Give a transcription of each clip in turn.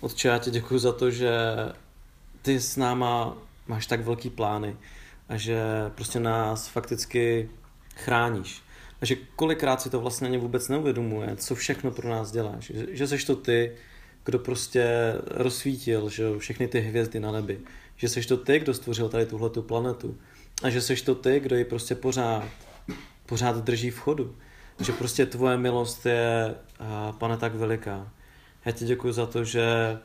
Otče, já ti děkuji za to, že ty s náma máš tak velký plány a že prostě nás fakticky chráníš. A že kolikrát si to vlastně ani vůbec neuvědomuje, co všechno pro nás děláš. Že, že seš to ty, kdo prostě rozsvítil že všechny ty hvězdy na nebi. Že seš to ty, kdo stvořil tady tuhle tu planetu. A že seš to ty, kdo ji prostě pořád, pořád drží v chodu. Že prostě tvoje milost je, pane, tak veliká. Já ti děkuji za to, že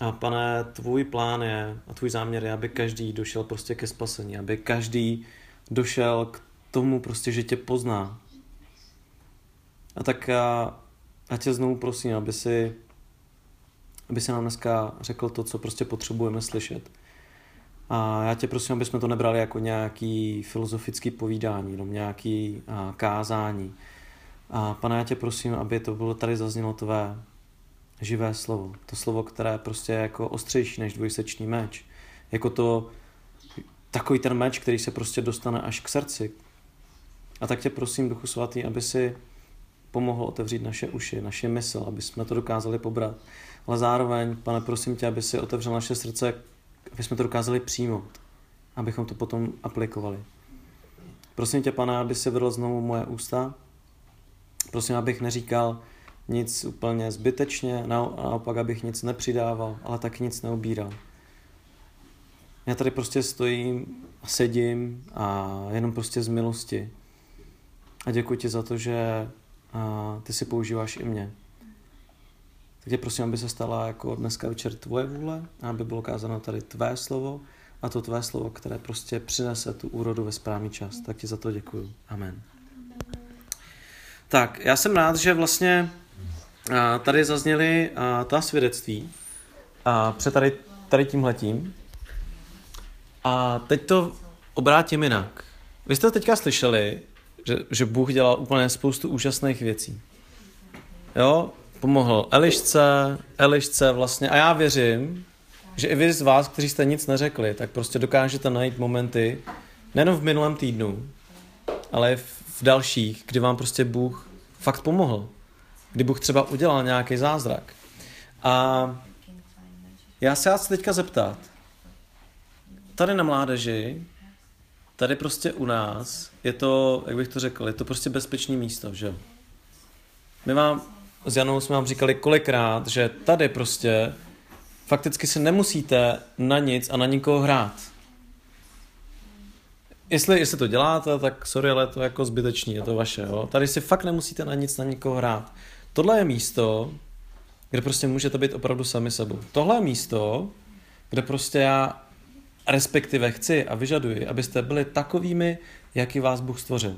a pane, tvůj plán je a tvůj záměr je, aby každý došel prostě ke spasení, aby každý došel k tomu prostě, že tě pozná. A tak já, já tě znovu prosím, aby si, aby si nám dneska řekl to, co prostě potřebujeme slyšet. A já tě prosím, aby jsme to nebrali jako nějaký filozofický povídání, jenom nějaký a, kázání. A pane, já tě prosím, aby to bylo tady zaznělo tvé živé slovo. To slovo, které prostě je jako ostřejší než dvojsečný meč. Jako to, takový ten meč, který se prostě dostane až k srdci. A tak tě prosím, Duchu Svatý, aby si pomohl otevřít naše uši, naše mysl, aby jsme to dokázali pobrat. Ale zároveň, pane, prosím tě, aby si otevřel naše srdce, aby jsme to dokázali přijmout, abychom to potom aplikovali. Prosím tě, pane, aby si vedl znovu moje ústa. Prosím, abych neříkal, nic úplně zbytečně, naopak, abych nic nepřidával, ale taky nic neobíral. Já tady prostě stojím a sedím a jenom prostě z milosti. A děkuji ti za to, že ty si používáš i mě. Tak tě prosím, aby se stala jako dneska večer tvoje vůle a aby bylo kázáno tady tvé slovo a to tvé slovo, které prostě přinese tu úrodu ve správný čas. Tak ti za to děkuji. Amen. Tak, já jsem rád, že vlastně tady zazněly ta svědectví před tady, tady tímhletím. A teď to obrátím jinak. Vy jste teďka slyšeli, že, že Bůh dělal úplně spoustu úžasných věcí. Jo, pomohl Elišce, Elišce vlastně, a já věřím, že i vy z vás, kteří jste nic neřekli, tak prostě dokážete najít momenty, nejen v minulém týdnu, ale v dalších, kdy vám prostě Bůh fakt pomohl kdy Bůh třeba udělal nějaký zázrak. A já se vás teďka zeptat, tady na mládeži, tady prostě u nás, je to, jak bych to řekl, je to prostě bezpečné místo, že My vám, s Janou jsme vám říkali kolikrát, že tady prostě fakticky se nemusíte na nic a na nikoho hrát. Jestli, jestli to děláte, tak sorry, ale to je jako zbytečný, je to vaše. Jo? Tady si fakt nemusíte na nic, na nikoho hrát. Tohle je místo, kde prostě můžete být opravdu sami sebou. Tohle je místo, kde prostě já respektive chci a vyžaduji, abyste byli takovými, jaký vás Bůh stvořil.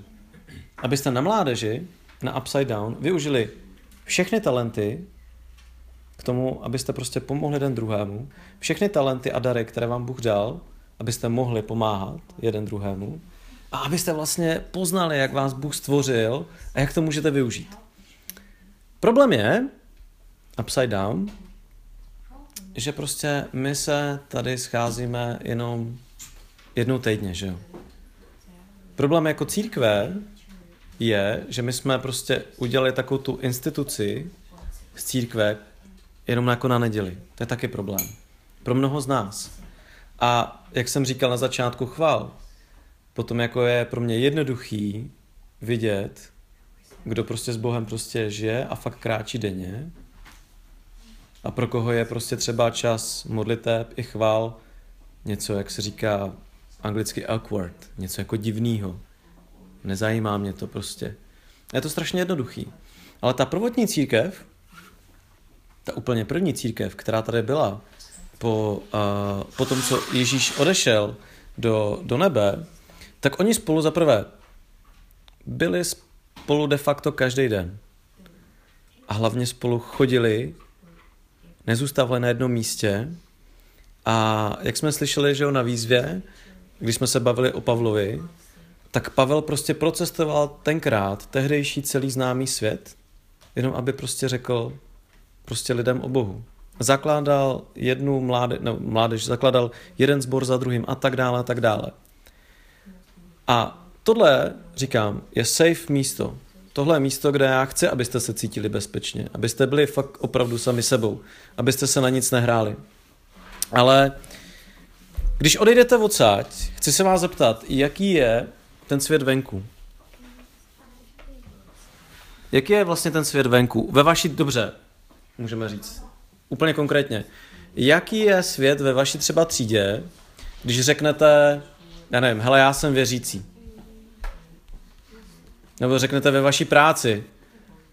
Abyste na mládeži, na Upside Down, využili všechny talenty k tomu, abyste prostě pomohli jeden druhému, všechny talenty a dary, které vám Bůh dal, abyste mohli pomáhat jeden druhému a abyste vlastně poznali, jak vás Bůh stvořil a jak to můžete využít. Problém je, upside down, že prostě my se tady scházíme jenom jednou týdně, že jo. Problém jako církve je, že my jsme prostě udělali takovou tu instituci z církve jenom jako na neděli. To je taky problém. Pro mnoho z nás. A jak jsem říkal na začátku chval, potom jako je pro mě jednoduchý vidět, kdo prostě s Bohem prostě žije a fakt kráčí denně a pro koho je prostě třeba čas modliteb i chval něco, jak se říká anglicky awkward, něco jako divného. Nezajímá mě to prostě. Je to strašně jednoduchý. Ale ta prvotní církev, ta úplně první církev, která tady byla, po, uh, po tom, co Ježíš odešel do, do nebe, tak oni spolu zaprvé byli spolu de facto každý den. A hlavně spolu chodili, nezůstávali na jednom místě. A jak jsme slyšeli, že na výzvě, když jsme se bavili o Pavlovi, tak Pavel prostě procestoval tenkrát tehdejší celý známý svět, jenom aby prostě řekl prostě lidem o Bohu. Zakládal jednu mládež, no, mládež, zakládal jeden zbor za druhým a tak dále a tak dále. A tohle, říkám, je safe místo. tohle je místo, kde já chci, abyste se cítili bezpečně, abyste byli fakt opravdu sami sebou, abyste se na nic nehráli. Ale když odejdete odsaď, chci se vás zeptat, jaký je ten svět venku? Jaký je vlastně ten svět venku? Ve vaší, dobře, můžeme říct, úplně konkrétně. Jaký je svět ve vaší třeba třídě, když řeknete, já nevím, hele, já jsem věřící. Nebo řeknete ve vaší práci.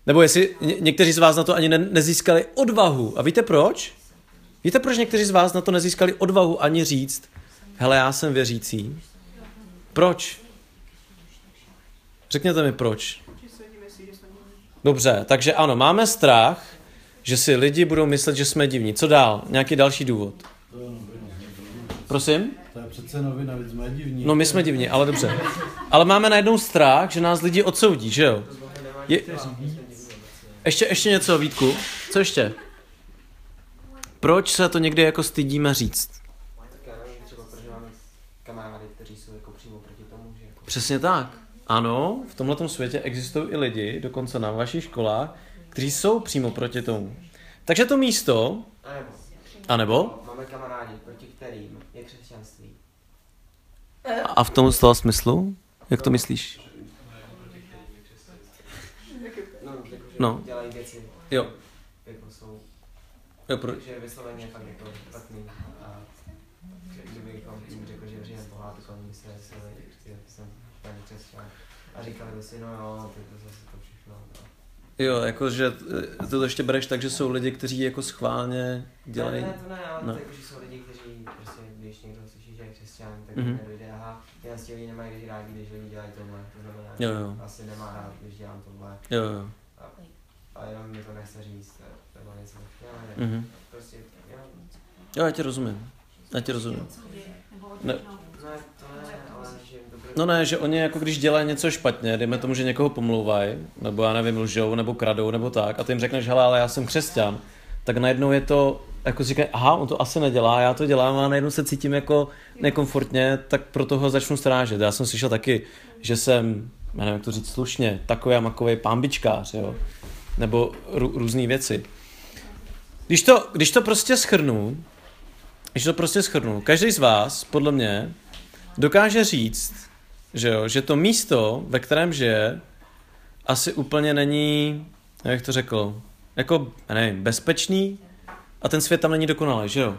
Nebo jestli ně- někteří z vás na to ani ne- nezískali odvahu. A víte proč? Víte, proč někteří z vás na to nezískali odvahu ani říct, hele, já jsem věřící? Proč? Řekněte mi proč. Dobře, takže ano, máme strach, že si lidi budou myslet, že jsme divní. Co dál? Nějaký další důvod? Prosím? To je přece novina, víc jsme divní. No my jsme divní, ale dobře. Ale máme najednou strach, že nás lidi odsoudí, že jo? Je... Ještě, ještě něco, Vítku? Co ještě? Proč se to někdy jako stydíme říct? Tak já nevím, třeba protože máme kamarády, kteří jsou jako přímo proti tomu, že jako... Přesně tak. Ano, v tomhle světě existují i lidi, dokonce na vašich školách, kteří jsou přímo proti tomu. Takže to místo, A nebo, anebo, máme kamarádi, proti kterým je křesťanství. A v tom z toho smyslu, jak to myslíš? No, jakože No. dělají věci, Jo, jako jsou, jo pro... takže vysloveně fakt jako špatný. A kdybychom jim řekli, že věříme v Boha, tak oni že jsem ten křesťan. A říkali by si, no jo, to zase to všechno. No. Jo, jakože eh, to ještě bereš tak, že jsou lidi, kteří jako schválně dělají... Ne, ne, to ne, ale No. tak, že jsou lidi, kteří prostě, když někdo slyší, že je křesťan, tak Mhm. mm-hmm. nedojde, aha, ty těch lidí nemají rádi, když lidi dělají tohle, to znamená, Jo, jo. asi nemá rád, když dělám tohle, Jo, jo. a jenom mi to nechce říct, nebo něco, nevím, Mhm. prostě, jo, Jo, já ti rozumím. Já ti rozumím. Ne, bude... no ne, že oni jako když dělají něco špatně, dejme tomu, že někoho pomlouvají, nebo já nevím, lžou, nebo kradou, nebo tak, a ty jim řekneš, hele, ale já jsem křesťan, tak najednou je to, jako si říkají, aha, on to asi nedělá, já to dělám a najednou se cítím jako nekomfortně, tak proto ho začnu strážet. Já jsem slyšel taky, že jsem, já nevím, jak to říct slušně, takový a makový pámbičkář, jo, nebo rů, různé věci. Když to, když to prostě schrnu, když to prostě schrnu, každý z vás, podle mě, dokáže říct, že jo, že to místo, ve kterém žije, asi úplně není, jak to řekl, jako, nevím, bezpečný a ten svět tam není dokonalý, že jo?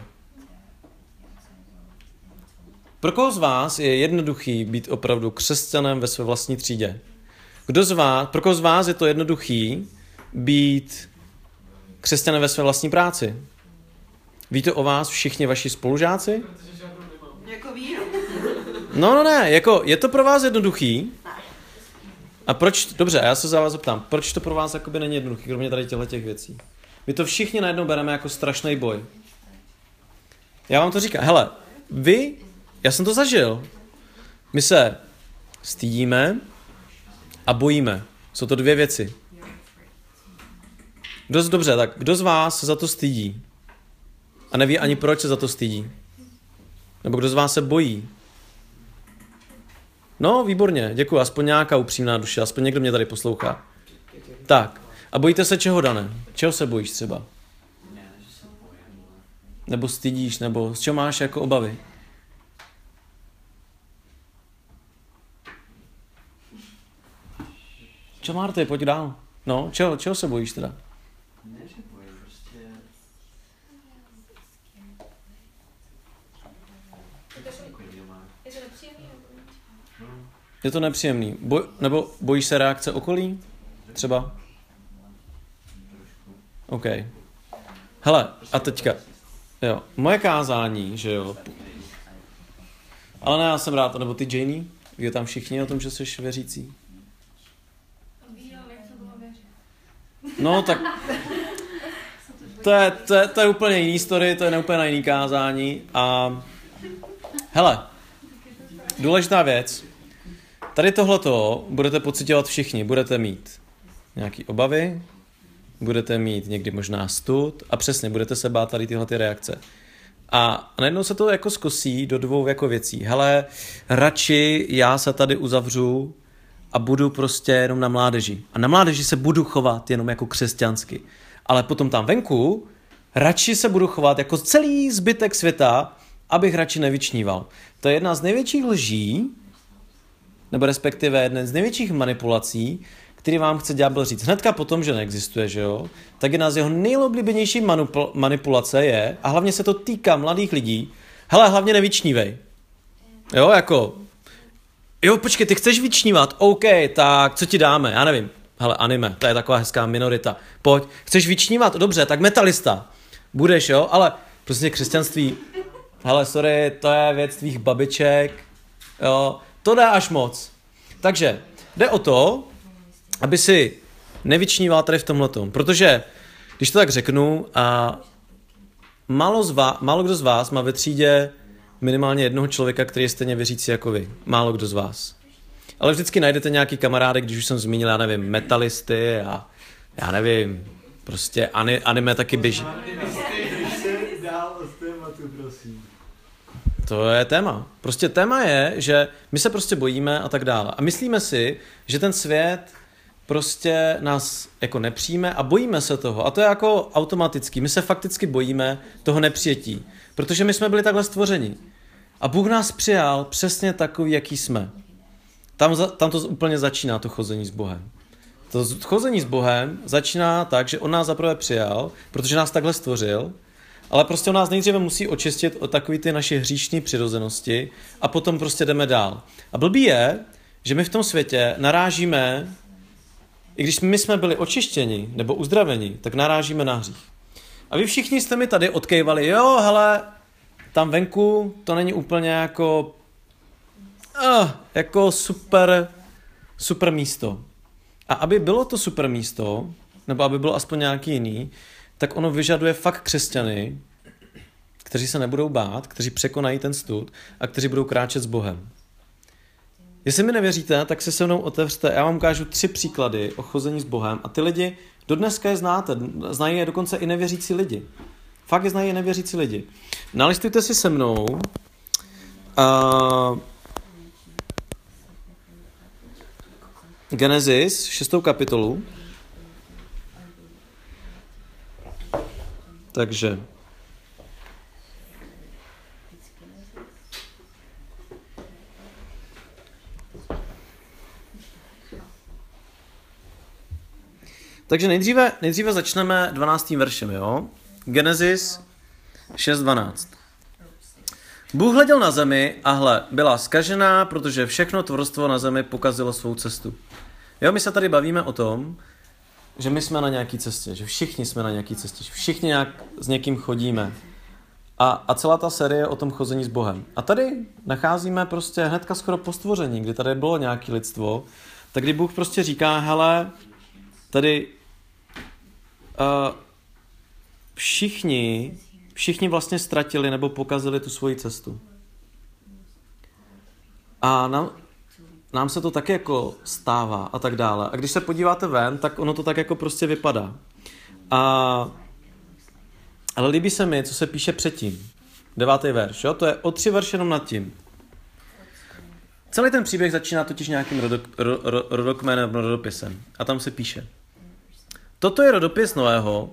Pro koho z vás je jednoduchý být opravdu křesťanem ve své vlastní třídě? Kdo z vás, pro koho z vás je to jednoduchý být křesťanem ve své vlastní práci? Ví to o vás všichni vaši spolužáci? Jako. No, no ne, jako je to pro vás jednoduchý? A proč, dobře, já se za vás zeptám, proč to pro vás jakoby není jednoduchý, kromě tady těchto těch věcí? My to všichni najednou bereme jako strašný boj. Já vám to říkám, hele, vy, já jsem to zažil. My se stydíme a bojíme. Jsou to dvě věci. Dost dobře, tak kdo z vás za to stydí? A neví ani proč se za to stydí? Nebo kdo z vás se bojí? No, výborně, děkuji, aspoň nějaká upřímná duše, aspoň někdo mě tady poslouchá. Tak, a bojíte se čeho, Dané? Čeho se bojíš třeba? Nebo stydíš, nebo z čeho máš jako obavy? Čo Marty, pojď dál. No, čeho, čeho se bojíš teda? Ne, že bojím, prostě... Je to nepříjemný? nebo- Je to nepříjemný. Boj, nebo bojíš se reakce okolí? Třeba? OK. Hele, a teďka. Jo, moje kázání, že jo. Ale ne, já jsem rád, nebo ty Janie? Ví tam všichni o tom, že jsi věřící? No, tak to je, to, je, to je úplně jiný story, to je úplně na jiný kázání a hele, důležitá věc, tady tohleto budete pocitovat všichni, budete mít nějaký obavy, budete mít někdy možná stud a přesně budete se bát tady tyhle ty reakce. A najednou se to jako zkosí do dvou jako věcí. Hele, radši já se tady uzavřu a a budu prostě jenom na mládeži. A na mládeži se budu chovat jenom jako křesťansky. Ale potom tam venku radši se budu chovat jako celý zbytek světa, abych radši nevyčníval. To je jedna z největších lží, nebo respektive jedna z největších manipulací, který vám chce ďábel říct. Hnedka potom, že neexistuje, že jo, tak jedna z jeho nejoblíbenější manipul- manipulace je, a hlavně se to týká mladých lidí, hele, hlavně nevyčnívej. Jo, jako, jo, počkej, ty chceš vyčnívat, OK, tak co ti dáme, já nevím, hele, anime, to je taková hezká minorita, pojď, chceš vyčnívat, dobře, tak metalista, budeš, jo, ale prostě křesťanství, hele, sorry, to je věc tvých babiček, jo, to dá až moc. Takže jde o to, aby si nevyčníval tady v tomhletom, protože když to tak řeknu, a málo, z vás, málo kdo z vás má ve třídě minimálně jednoho člověka, který je stejně věřící jako vy. Málo kdo z vás. Ale vždycky najdete nějaký kamarády, když už jsem zmínil, já nevím, metalisty a já nevím, prostě ani, anime taky běží. To je téma. Prostě téma je, že my se prostě bojíme a tak dále. A myslíme si, že ten svět prostě nás jako nepřijme a bojíme se toho. A to je jako automatický. My se fakticky bojíme toho nepřijetí. Protože my jsme byli takhle stvořeni. A Bůh nás přijal přesně takový, jaký jsme. Tam, za, tam to úplně začíná, to chození s Bohem. To chození s Bohem začíná tak, že On nás zaprvé přijal, protože nás takhle stvořil, ale prostě on nás nejdříve musí očistit od takové ty naše hříšní přirozenosti a potom prostě jdeme dál. A blbý je, že my v tom světě narážíme, i když my jsme byli očištěni nebo uzdraveni, tak narážíme na hřích. A vy všichni jste mi tady odkejvali, jo, hele, tam venku to není úplně jako, uh, jako super, super místo. A aby bylo to super místo, nebo aby bylo aspoň nějaký jiný, tak ono vyžaduje fakt křesťany, kteří se nebudou bát, kteří překonají ten stud a kteří budou kráčet s Bohem. Jestli mi nevěříte, tak se se mnou otevřte. Já vám ukážu tři příklady o chození s Bohem a ty lidi do dneska je znáte. Znají je dokonce i nevěřící lidi. Fakt je znají i nevěřící lidi. Nalistujte si se mnou uh, Genesis, šestou kapitolu. Takže Takže nejdříve, nejdříve začneme 12. veršem, jo? Genesis 6.12. Bůh hleděl na zemi a hle, byla skažená, protože všechno tvorstvo na zemi pokazilo svou cestu. Jo, my se tady bavíme o tom, že my jsme na nějaké cestě, že všichni jsme na nějaké cestě, že všichni nějak s někým chodíme. A, a celá ta série je o tom chození s Bohem. A tady nacházíme prostě hnedka skoro po stvoření, kdy tady bylo nějaké lidstvo, tak kdy Bůh prostě říká, hele, tady uh, všichni, všichni vlastně ztratili nebo pokazili tu svoji cestu. A nám, nám se to taky jako stává a tak dále. A když se podíváte ven, tak ono to tak jako prostě vypadá. A, ale líbí se mi, co se píše předtím. Devátý verš, jo? To je o tři verše jenom nad tím. Celý ten příběh začíná totiž nějakým rodok, ro, ro, rodokmenem, rodopisem. A tam se píše. Toto je rodopis Noého.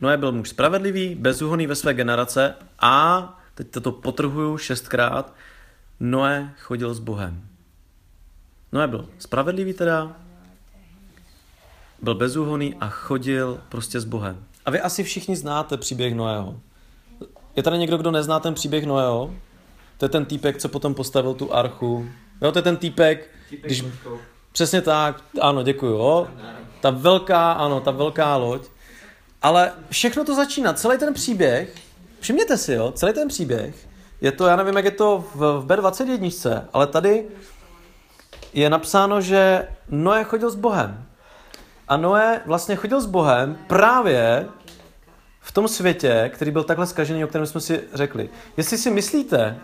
Noé byl muž spravedlivý, bezúhonný ve své generace a, teď toto potrhuju šestkrát, Noé chodil s Bohem. Noé byl spravedlivý teda, byl bezúhonný a chodil prostě s Bohem. A vy asi všichni znáte příběh Noého. Je tady někdo, kdo nezná ten příběh Noého? To je ten týpek, co potom postavil tu archu. Jo, to je ten týpek, když... Přesně tak, ano, děkuju. Jo. Ta velká, ano, ta velká loď. Ale všechno to začíná, celý ten příběh, všimněte si, jo, celý ten příběh, je to, já nevím, jak je to v, v B21, ale tady je napsáno, že Noé chodil s Bohem. A Noé vlastně chodil s Bohem právě v tom světě, který byl takhle skažený, o kterém jsme si řekli. Jestli si myslíte,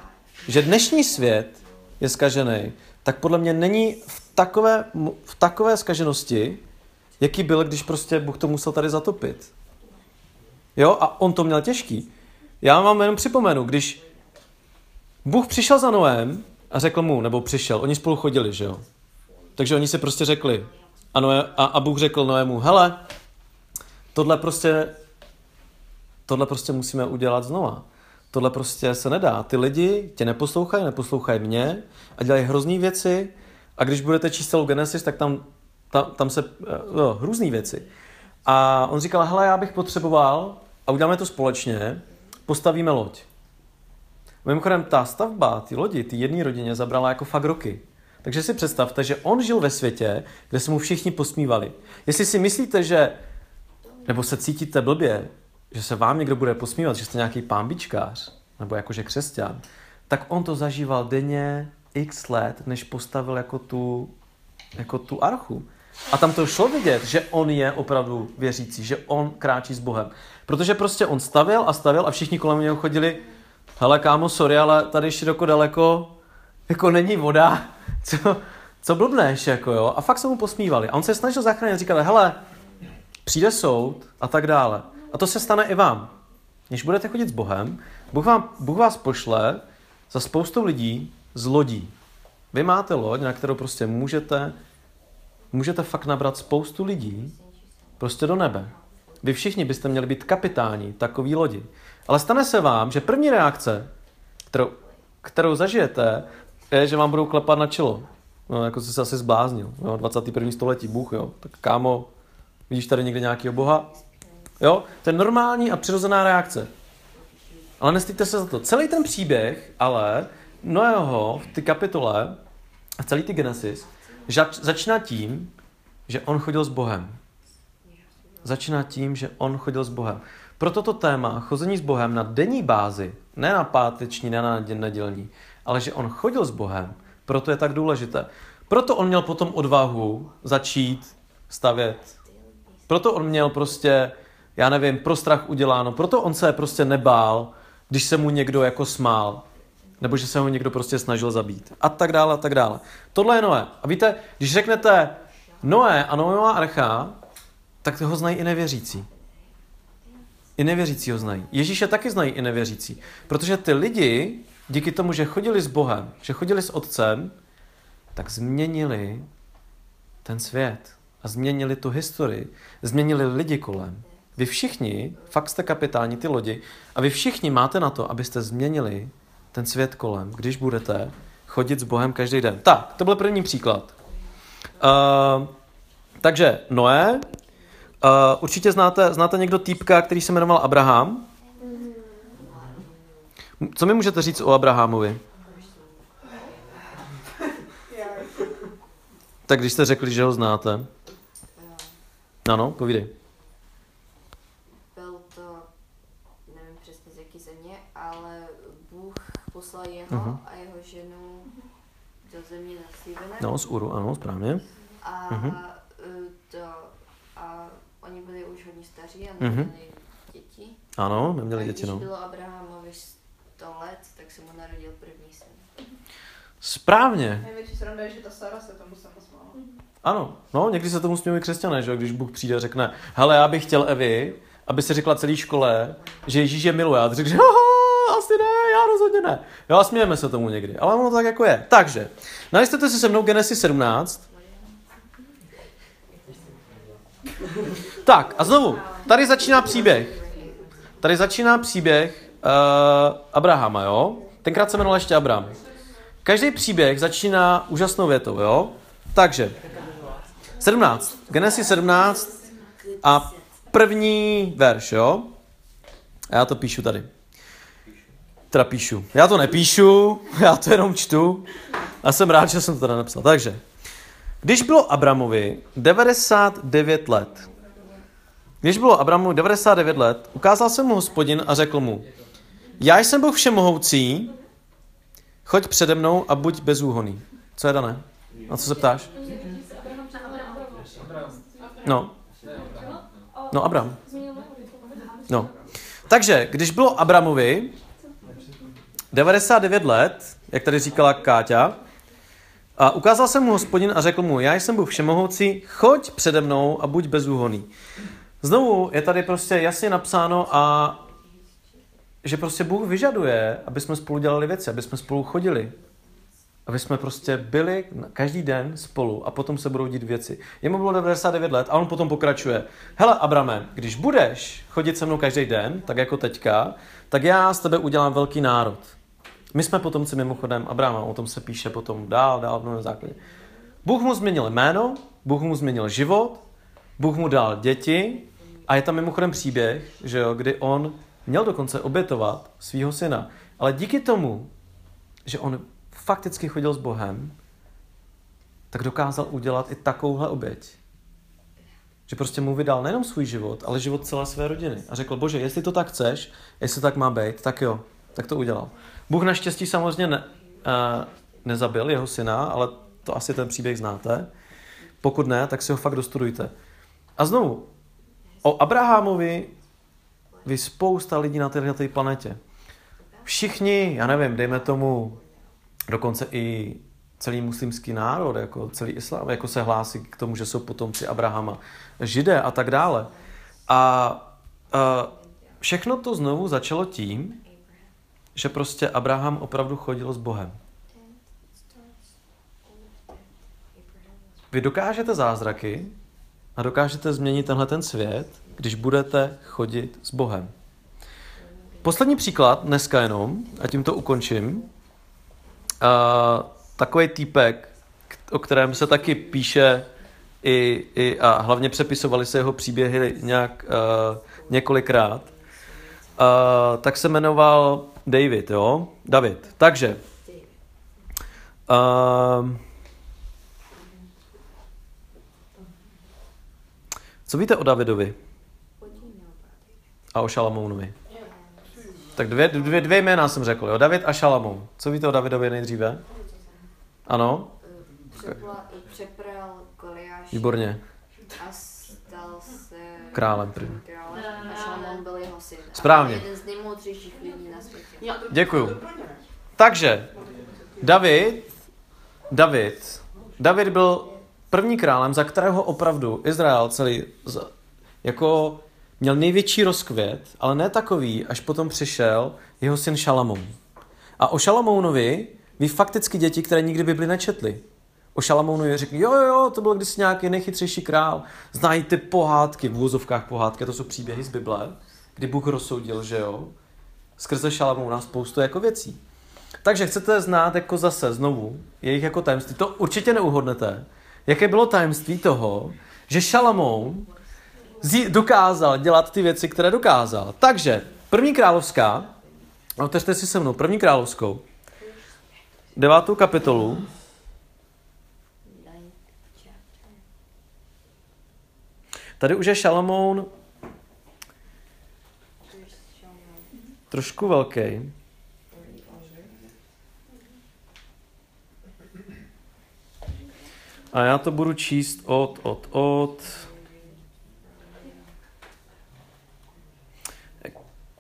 že dnešní svět je skažený, tak podle mě není v takové, v takové skaženosti, jaký byl, když prostě Bůh to musel tady zatopit. Jo, a on to měl těžký. Já vám jenom připomenu, když Bůh přišel za Noem a řekl mu, nebo přišel, oni spolu chodili, že jo? Takže oni si prostě řekli, a, Noé, a, a Bůh řekl Noému, hele, tohle prostě, tohle prostě musíme udělat znova. Tohle prostě se nedá. Ty lidi tě neposlouchají, neposlouchají mě a dělají hrozný věci a když budete číst celou Genesis, tak tam, tam, tam se, no, hrůzný věci. A on říkal, hele, já bych potřeboval, a uděláme to společně, postavíme loď. Mimochodem, ta stavba, ty lodi, ty jedné rodině zabrala jako fakt roky. Takže si představte, že on žil ve světě, kde se mu všichni posmívali. Jestli si myslíte, že, nebo se cítíte blbě, že se vám někdo bude posmívat, že jste nějaký pámbičkář, nebo jakože křesťan, tak on to zažíval denně x let, než postavil jako tu, jako tu archu. A tam to šlo vidět, že on je opravdu věřící, že on kráčí s Bohem. Protože prostě on stavil a stavil a všichni kolem něho chodili, hele kámo, sorry, ale tady široko daleko jako není voda, co, co blbneš, jako jo. A fakt se mu posmívali. A on se snažil zachránit, říkal, hele, přijde soud a tak dále. A to se stane i vám. Když budete chodit s Bohem, Bůh, vám, Bůh vás pošle za spoustu lidí z lodí. Vy máte loď, na kterou prostě můžete, můžete fakt nabrat spoustu lidí prostě do nebe. Vy všichni byste měli být kapitáni takový lodi. Ale stane se vám, že první reakce, kterou, kterou zažijete, je, že vám budou klepat na čelo. No, jako jsi se asi zbláznil. Jo, 21. století, Bůh, jo. Tak kámo, vidíš tady někde nějakého boha? Jo, to je normální a přirozená reakce. Ale nestýďte se za to. Celý ten příběh, ale Noého v ty kapitole a celý ty Genesis začíná tím, že on chodil s Bohem. Začíná tím, že on chodil s Bohem. Proto to téma chození s Bohem na denní bázi, ne na páteční, ne na nedělní, ale že on chodil s Bohem, proto je tak důležité. Proto on měl potom odvahu začít stavět. Proto on měl prostě, já nevím, pro strach uděláno. Proto on se prostě nebál, když se mu někdo jako smál. Nebo že se ho někdo prostě snažil zabít. A tak dále, a tak dále. Tohle je Noé. A víte, když řeknete Noé a Noémová archa, tak ho znají i nevěřící. I nevěřící ho znají. Ježíše taky znají i nevěřící. Protože ty lidi, díky tomu, že chodili s Bohem, že chodili s Otcem, tak změnili ten svět. A změnili tu historii. Změnili lidi kolem. Vy všichni, fakt jste kapitáni ty lodi, a vy všichni máte na to, abyste změnili ten svět kolem, když budete chodit s Bohem každý den. Tak, to byl první příklad. Uh, takže Noé, uh, určitě znáte, znáte někdo týpka, který se jmenoval Abraham? Co mi můžete říct o Abrahamovi? Tak když jste řekli, že ho znáte. Ano, povídej. Byl to, nevím přesně z jaký země, ale Bůh poslal jeho Mhm. a jeho ženu do země zaslíbené. No, z Uru, ano, správně. A eh, to, a oni byli už hodně staří a Mhm. neměli děti. Ano, A neměli když děti, no. bylo Abrahamovi 100 let, tak se mu narodil první syn. Správně. Největší sranda je, že ta Sara se tomu sama smála. Ano, no, někdy se tomu smějí křesťané, že když Bůh přijde a řekne, hele, já bych chtěl Evi, aby si řekla celé škole, že Ježíš je miluje. A ty řekneš, "Haha, asi ne, já rozhodně ne. Jo, a smějeme se tomu někdy, ale ono tak jako je. Takže, najistete si se mnou Genesis 17. Tak, a znovu, tady začíná příběh. Tady začíná příběh uh, Abrahama, jo? Tenkrát se jmenoval ještě Abraham. Každý příběh začíná úžasnou větou, jo? Takže, 17. Genesis 17 a první verš, jo? A já to píšu tady. Teda píšu. Já to nepíšu, já to jenom čtu. A jsem rád, že jsem to teda napsal. Takže, když bylo Abramovi 99 let, když bylo Abramovi 99 let, ukázal se mu hospodin a řekl mu, já jsem Bůh všemohoucí, choď přede mnou a buď bezúhoný. Co je dané? Na co se ptáš? No. No, Abraham. No. Takže, když bylo Abramovi 99 let, jak tady říkala Káťa, a ukázal se mu hospodin a řekl mu, já jsem Bůh všemohoucí, choď přede mnou a buď bezúhoný. Znovu je tady prostě jasně napsáno a že prostě Bůh vyžaduje, aby jsme spolu dělali věci, aby jsme spolu chodili. Aby jsme prostě byli každý den spolu a potom se budou dít věci. Jemu bylo 99 let a on potom pokračuje. Hele, Abrame, když budeš chodit se mnou každý den, tak jako teďka, tak já z tebe udělám velký národ. My jsme potomci mimochodem Abrama, o tom se píše potom dál, dál v Novém základě. Bůh mu změnil jméno, Bůh mu změnil život, Bůh mu dal děti a je tam mimochodem příběh, že jo, kdy on měl dokonce obětovat svého syna. Ale díky tomu, že on fakticky chodil s Bohem, tak dokázal udělat i takovouhle oběť. Že prostě mu vydal nejenom svůj život, ale život celé své rodiny. A řekl, bože, jestli to tak chceš, jestli tak má být, tak jo, tak to udělal. Bůh naštěstí samozřejmě ne, uh, nezabil jeho syna, ale to asi ten příběh znáte. Pokud ne, tak si ho fakt dostudujte. A znovu, o Abrahamovi vy spousta lidí na této planetě. Všichni, já nevím, dejme tomu dokonce i celý muslimský národ, jako celý islám, jako se hlásí k tomu, že jsou potomci Abrahama, židé a tak dále. A, a všechno to znovu začalo tím, že prostě Abraham opravdu chodil s Bohem. Vy dokážete zázraky a dokážete změnit tenhle ten svět, když budete chodit s Bohem. Poslední příklad, dneska jenom, a tím to ukončím. Uh, takový týpek, o kterém se taky píše i, i a hlavně přepisovali se jeho příběhy nějak uh, několikrát, uh, tak se jmenoval David, jo? David. Takže, uh, co víte o Davidovi a o Šalamounovi? Tak dvě, dvě, dvě jména jsem řekl, jo? David a Šalamoun. Co víte o Davidovi nejdříve? Ano? Přepla, přepral Goliáš Výborně. a stal se Králem první. králem a byl jeho syn. A Správně. byl jeden z nejmoudřejších lidí na světě. Děkuju. Takže, David, David, David byl první králem, za kterého opravdu Izrael celý jako měl největší rozkvět, ale ne takový, až potom přišel jeho syn Šalamoun. A o Šalamounovi ví fakticky děti, které nikdy Bibli nečetli. O Šalamounovi řekli, jo, jo, jo, to byl kdysi nějaký nejchytřejší král. Znají ty pohádky, v úvozovkách pohádky, to jsou příběhy z Bible, kdy Bůh rozsoudil, že jo, skrze Šalamouna spoustu jako věcí. Takže chcete znát jako zase znovu jejich jako tajemství. To určitě neuhodnete. Jaké bylo tajemství toho, že Šalamoun dokázal dělat ty věci, které dokázal. Takže první královská, otevřte si se mnou, první královskou, devátou kapitolu, tady už je Šalamoun trošku velký. A já to budu číst od, od, od.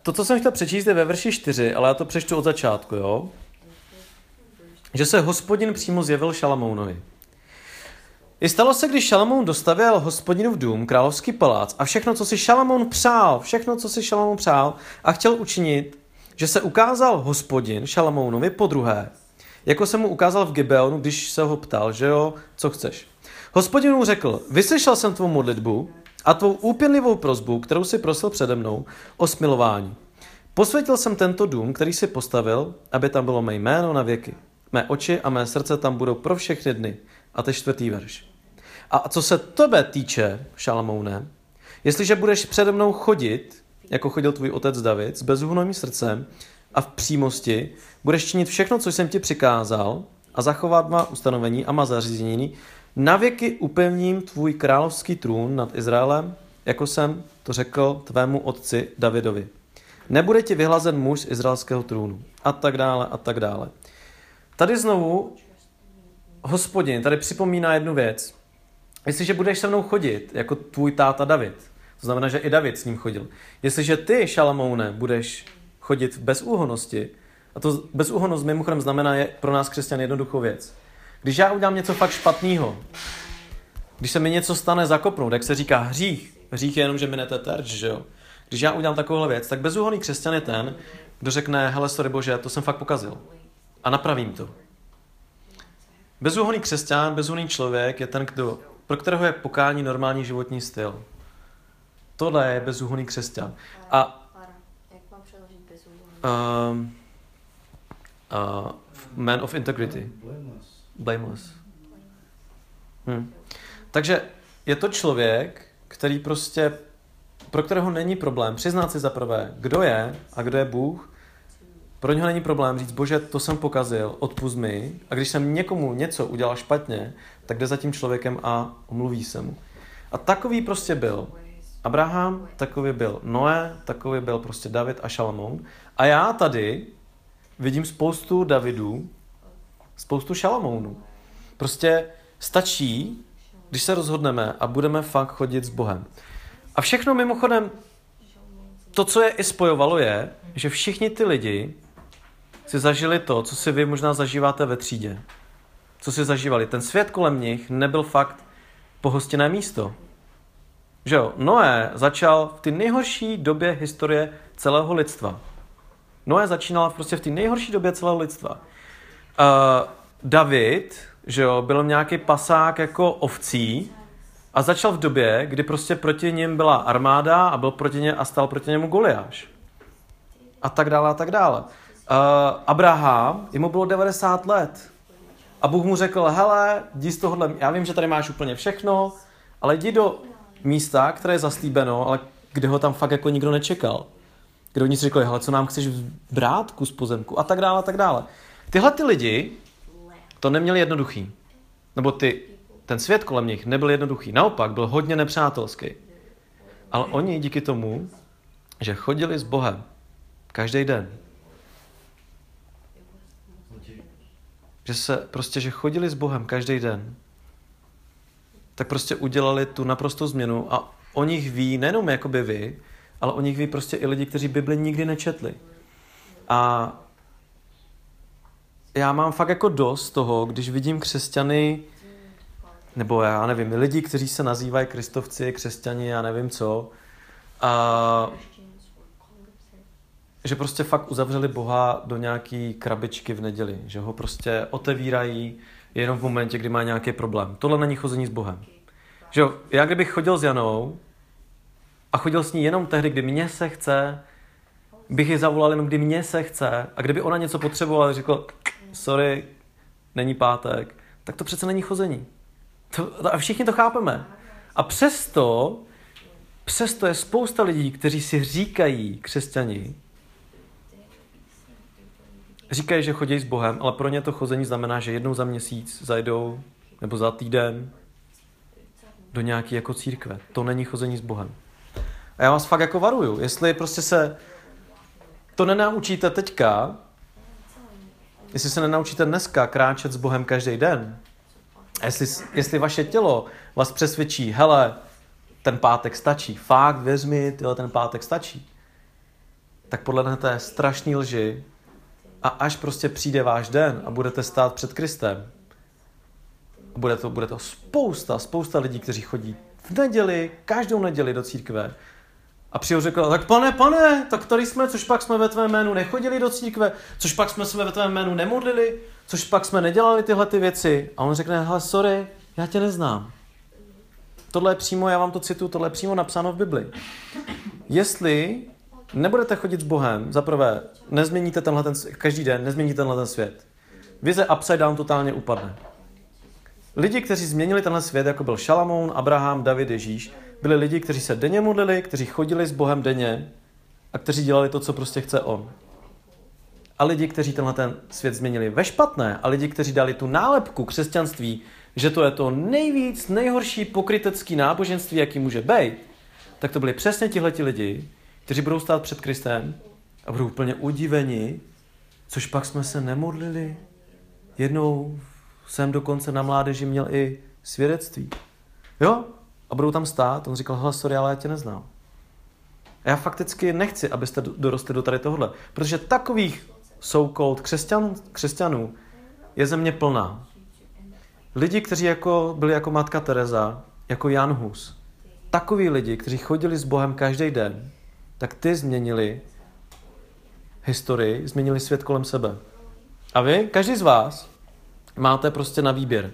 To, co jsem chtěl přečíst, je ve verši 4, ale já to přečtu od začátku, jo? Že se hospodin přímo zjevil Šalamounovi. I stalo se, když Šalamoun dostavěl hospodinův dům, královský palác a všechno, co si Šalamoun přál, všechno, co si Šalamoun přál a chtěl učinit, že se ukázal hospodin Šalamounovi po druhé, jako se mu ukázal v Gibeonu, když se ho ptal, že jo, co chceš. Hospodin mu řekl, vyslyšel jsem tvou modlitbu a tvou úpěnlivou prozbu, kterou si prosil přede mnou, o smilování. Posvětil jsem tento dům, který si postavil, aby tam bylo mé jméno na věky. Mé oči a mé srdce tam budou pro všechny dny. A to je čtvrtý verš. A co se tebe týče, Šalamoune, jestliže budeš přede mnou chodit, jako chodil tvůj otec David, s bezúhnovým srdcem a v přímosti, budeš činit všechno, co jsem ti přikázal a zachovat má ustanovení a má zařízení, navěky upevním tvůj královský trůn nad Izraelem, jako jsem to řekl tvému otci Davidovi. Nebude ti vyhlazen muž z izraelského trůnu. A tak dále, a tak dále. Tady znovu hospodin tady připomíná jednu věc. Jestliže budeš se mnou chodit, jako tvůj táta David, to znamená, že i David s ním chodil. Jestliže ty, Šalamoune, budeš chodit v bezúhonosti, a to bezúhonost mimochodem znamená je pro nás křesťan jednoduchou věc. Když já udělám něco fakt špatného, když se mi něco stane zakopnout, jak se říká hřích, hřích je jenom, že minete terč, že jo? Když já udělám takovouhle věc, tak bezúhonný křesťan je ten, kdo řekne, hele, sorry bože, to jsem fakt pokazil. A napravím to. Bezúhonný křesťan, bezúhonný člověk je ten, kdo, pro kterého je pokání normální životní styl. Tohle je bezúhonný křesťan. A Lara, jak mám přeložit bezúhonný? um, uh, man of integrity. Blameless. Blameless. Hm. Takže je to člověk, který prostě, pro kterého není problém přiznat si za prvé, kdo je a kdo je Bůh. Pro něho není problém říct, bože, to jsem pokazil, odpust mi. A když jsem někomu něco udělal špatně, tak jde za tím člověkem a omluví se mu. A takový prostě byl Abraham, takový byl Noé, takový byl prostě David a Šalamoun. A já tady vidím spoustu Davidů, spoustu Šalamounů. Prostě stačí, když se rozhodneme a budeme fakt chodit s Bohem. A všechno mimochodem, to, co je i spojovalo, je, že všichni ty lidi si zažili to, co si vy možná zažíváte ve třídě. Co si zažívali. Ten svět kolem nich nebyl fakt pohostinné místo. Že jo, Noé začal v té nejhorší době historie celého lidstva. Noé začínal prostě v té nejhorší době celého lidstva. Uh, David, že jo, byl nějaký pasák jako ovcí a začal v době, kdy prostě proti něm byla armáda a byl proti ně a stal proti němu Goliáš. A tak dále a tak dále. Uh, Abraham, jemu bylo 90 let. A Bůh mu řekl, hele, jdi z tohohle, já vím, že tady máš úplně všechno, ale jdi do místa, které je zaslíbeno, ale kde ho tam fakt jako nikdo nečekal. Kde oni si řekli, hele, co nám chceš brát kus pozemku a tak dále a tak dále. Tyhle ty lidi to neměli jednoduchý. Nebo ty, ten svět kolem nich nebyl jednoduchý. Naopak, byl hodně nepřátelský. Ale oni díky tomu, že chodili s Bohem každý den, že se prostě, že chodili s Bohem každý den, tak prostě udělali tu naprostou změnu a o nich ví nejenom jakoby vy, ale o nich ví prostě i lidi, kteří Bibli nikdy nečetli. A já mám fakt jako dost toho, když vidím křesťany, nebo já nevím, lidi, kteří se nazývají kristovci, křesťani, já nevím co, a že prostě fakt uzavřeli Boha do nějaký krabičky v neděli, že ho prostě otevírají jenom v momentě, kdy má nějaký problém. Tohle není chození s Bohem. Že jo, já kdybych chodil s Janou a chodil s ní jenom tehdy, kdy mě se chce, bych ji zavolal jenom, kdy mě se chce a kdyby ona něco potřebovala, řekl, sorry, není pátek, tak to přece není chození. To, a všichni to chápeme. A přesto, přesto je spousta lidí, kteří si říkají křesťani, říkají, že chodí s Bohem, ale pro ně to chození znamená, že jednou za měsíc zajdou, nebo za týden, do nějaké jako církve. To není chození s Bohem. A já vás fakt jako varuju, jestli prostě se to nenaučíte teďka, jestli se nenaučíte dneska kráčet s Bohem každý den, jestli, jestli vaše tělo vás přesvědčí, hele, ten pátek stačí, fakt, věř mi, tyhle, ten pátek stačí, tak podle té strašný lži a až prostě přijde váš den a budete stát před Kristem, bude to, bude to spousta, spousta lidí, kteří chodí v neděli, každou neděli do církve a přijel řekl, tak pane, pane, tak tady jsme, což pak jsme ve tvém jménu nechodili do církve, což pak jsme se ve tvém jménu nemodlili, což pak jsme nedělali tyhle ty věci. A on řekne, hele, sorry, já tě neznám. Tohle je přímo, já vám to cituju, tohle je přímo napsáno v Bibli. Jestli nebudete chodit s Bohem, za prvé, nezměníte tenhle ten, každý den, nezměníte tenhle ten svět. Vize upside down totálně upadne. Lidi, kteří změnili tenhle svět, jako byl Šalamoun, Abraham, David, Ježíš, byli lidi, kteří se denně modlili, kteří chodili s Bohem denně a kteří dělali to, co prostě chce On. A lidi, kteří tenhle ten svět změnili ve špatné a lidi, kteří dali tu nálepku křesťanství, že to je to nejvíc, nejhorší pokrytecký náboženství, jaký může být, tak to byli přesně tihleti lidi, kteří budou stát před Kristem a budou úplně udiveni, což pak jsme se nemodlili. Jednou jsem dokonce na mládeži měl i svědectví. Jo? A budou tam stát. On říkal, hele, sorry, ale já tě neznám. A já fakticky nechci, abyste dorostli do tady tohle. Protože takových so-called křesťan, křesťanů je země plná. Lidi, kteří jako, byli jako matka Teresa, jako Jan Hus. Takoví lidi, kteří chodili s Bohem každý den, tak ty změnili historii, změnili svět kolem sebe. A vy, každý z vás, máte prostě na výběr.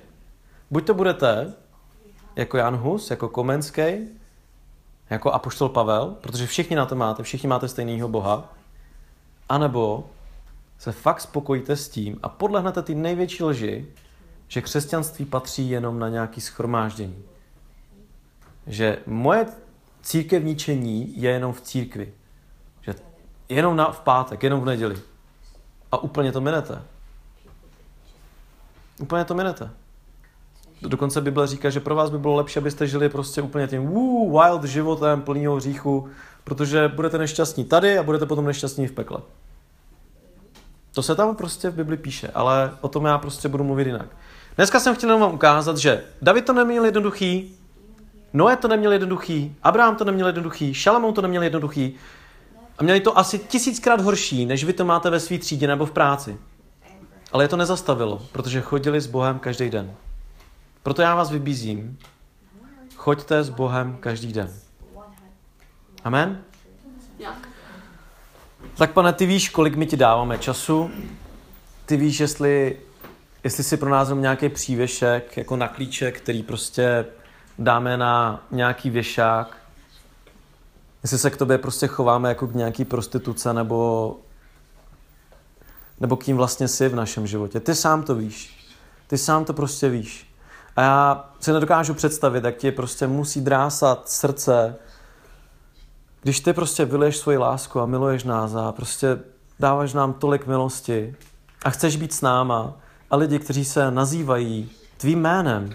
Buď to budete jako Jan Hus, jako Komenský, jako Apoštol Pavel, protože všichni na to máte, všichni máte stejného Boha, anebo se fakt spokojíte s tím a podlehnete ty největší lži, že křesťanství patří jenom na nějaký schromáždění. Že moje církevničení je jenom v církvi. Že jenom na, v pátek, jenom v neděli. A úplně to minete. Úplně to minete. Dokonce Bible říká, že pro vás by bylo lepší, abyste žili prostě úplně tím woo, wild životem plnýho hříchu, protože budete nešťastní tady a budete potom nešťastní v pekle. To se tam prostě v Bibli píše, ale o tom já prostě budu mluvit jinak. Dneska jsem chtěl vám ukázat, že David to neměl jednoduchý, Noé to neměl jednoduchý, Abraham to neměl jednoduchý, Šalamón to neměl jednoduchý a měli to asi tisíckrát horší, než vy to máte ve své třídě nebo v práci. Ale je to nezastavilo, protože chodili s Bohem každý den. Proto já vás vybízím, choďte s Bohem každý den. Amen? Tak pane, ty víš, kolik my ti dáváme času. Ty víš, jestli, jestli si pro nás nějaký přívěšek, jako na klíček, který prostě dáme na nějaký věšák. Jestli se k tobě prostě chováme jako k nějaký prostituce, nebo, nebo kým vlastně jsi v našem životě. Ty sám to víš. Ty sám to prostě víš. A já si nedokážu představit, jak ti prostě musí drásat srdce, když ty prostě vyleješ svoji lásku a miluješ nás a prostě dáváš nám tolik milosti a chceš být s náma a lidi, kteří se nazývají tvým jménem,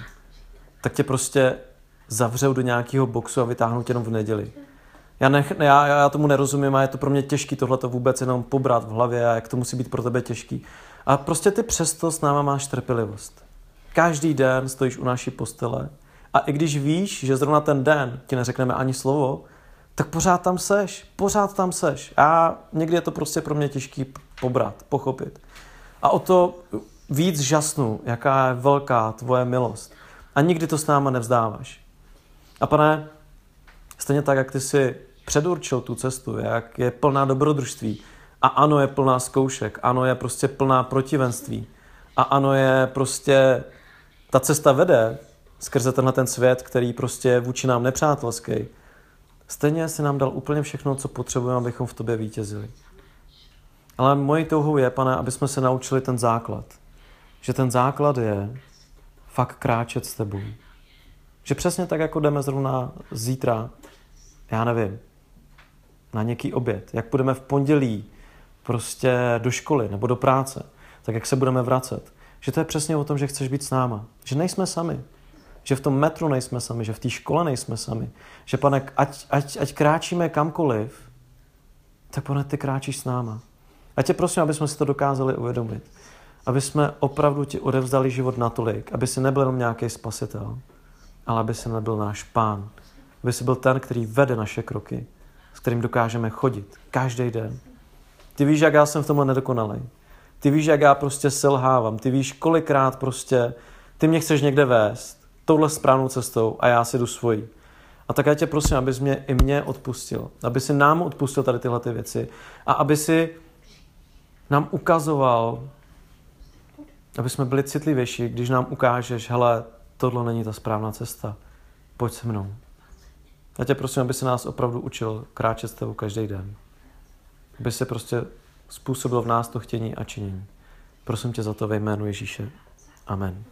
tak tě prostě zavřou do nějakého boxu a vytáhnou tě jenom v neděli. Já, nech, já, já tomu nerozumím a je to pro mě těžký tohle to vůbec jenom pobrat v hlavě a jak to musí být pro tebe těžký. A prostě ty přesto s náma máš trpělivost. Každý den stojíš u naší postele a i když víš, že zrovna ten den ti neřekneme ani slovo, tak pořád tam seš, pořád tam seš. A někdy je to prostě pro mě těžký pobrat, pochopit. A o to víc žasnu, jaká je velká tvoje milost. A nikdy to s náma nevzdáváš. A pane, stejně tak, jak ty si předurčil tu cestu, jak je plná dobrodružství, a ano, je plná zkoušek, ano, je prostě plná protivenství, a ano, je prostě, ta cesta vede skrze tenhle ten svět, který prostě je vůči nám nepřátelský. Stejně si nám dal úplně všechno, co potřebujeme, abychom v tobě vítězili. Ale mojí touhou je, pane, aby jsme se naučili ten základ. Že ten základ je fakt kráčet s tebou. Že přesně tak, jako jdeme zrovna zítra, já nevím, na nějaký oběd, jak půjdeme v pondělí prostě do školy nebo do práce, tak jak se budeme vracet. Že to je přesně o tom, že chceš být s náma. Že nejsme sami. Že v tom metru nejsme sami, že v té škole nejsme sami. Že pane, ať, ať, ať kráčíme kamkoliv, tak pane, ty kráčíš s náma. A tě prosím, aby jsme si to dokázali uvědomit. Aby jsme opravdu ti odevzdali život natolik, aby si nebyl jenom nějaký spasitel, ale aby si nebyl náš pán. Aby si byl ten, který vede naše kroky, s kterým dokážeme chodit každý den. Ty víš, jak já jsem v tomhle nedokonalý. Ty víš, jak já prostě selhávám. Ty víš, kolikrát prostě ty mě chceš někde vést touhle správnou cestou a já si jdu svojí. A tak já tě prosím, abys mě i mě odpustil. Aby si nám odpustil tady tyhle ty věci. A aby si nám ukazoval, aby jsme byli citlivější, když nám ukážeš, hele, tohle není ta správná cesta. Pojď se mnou. Já tě prosím, aby se nás opravdu učil kráčet s tebou každý den. Aby se prostě způsobil v nás to chtění a činění. Prosím tě za to ve jménu Ježíše. Amen.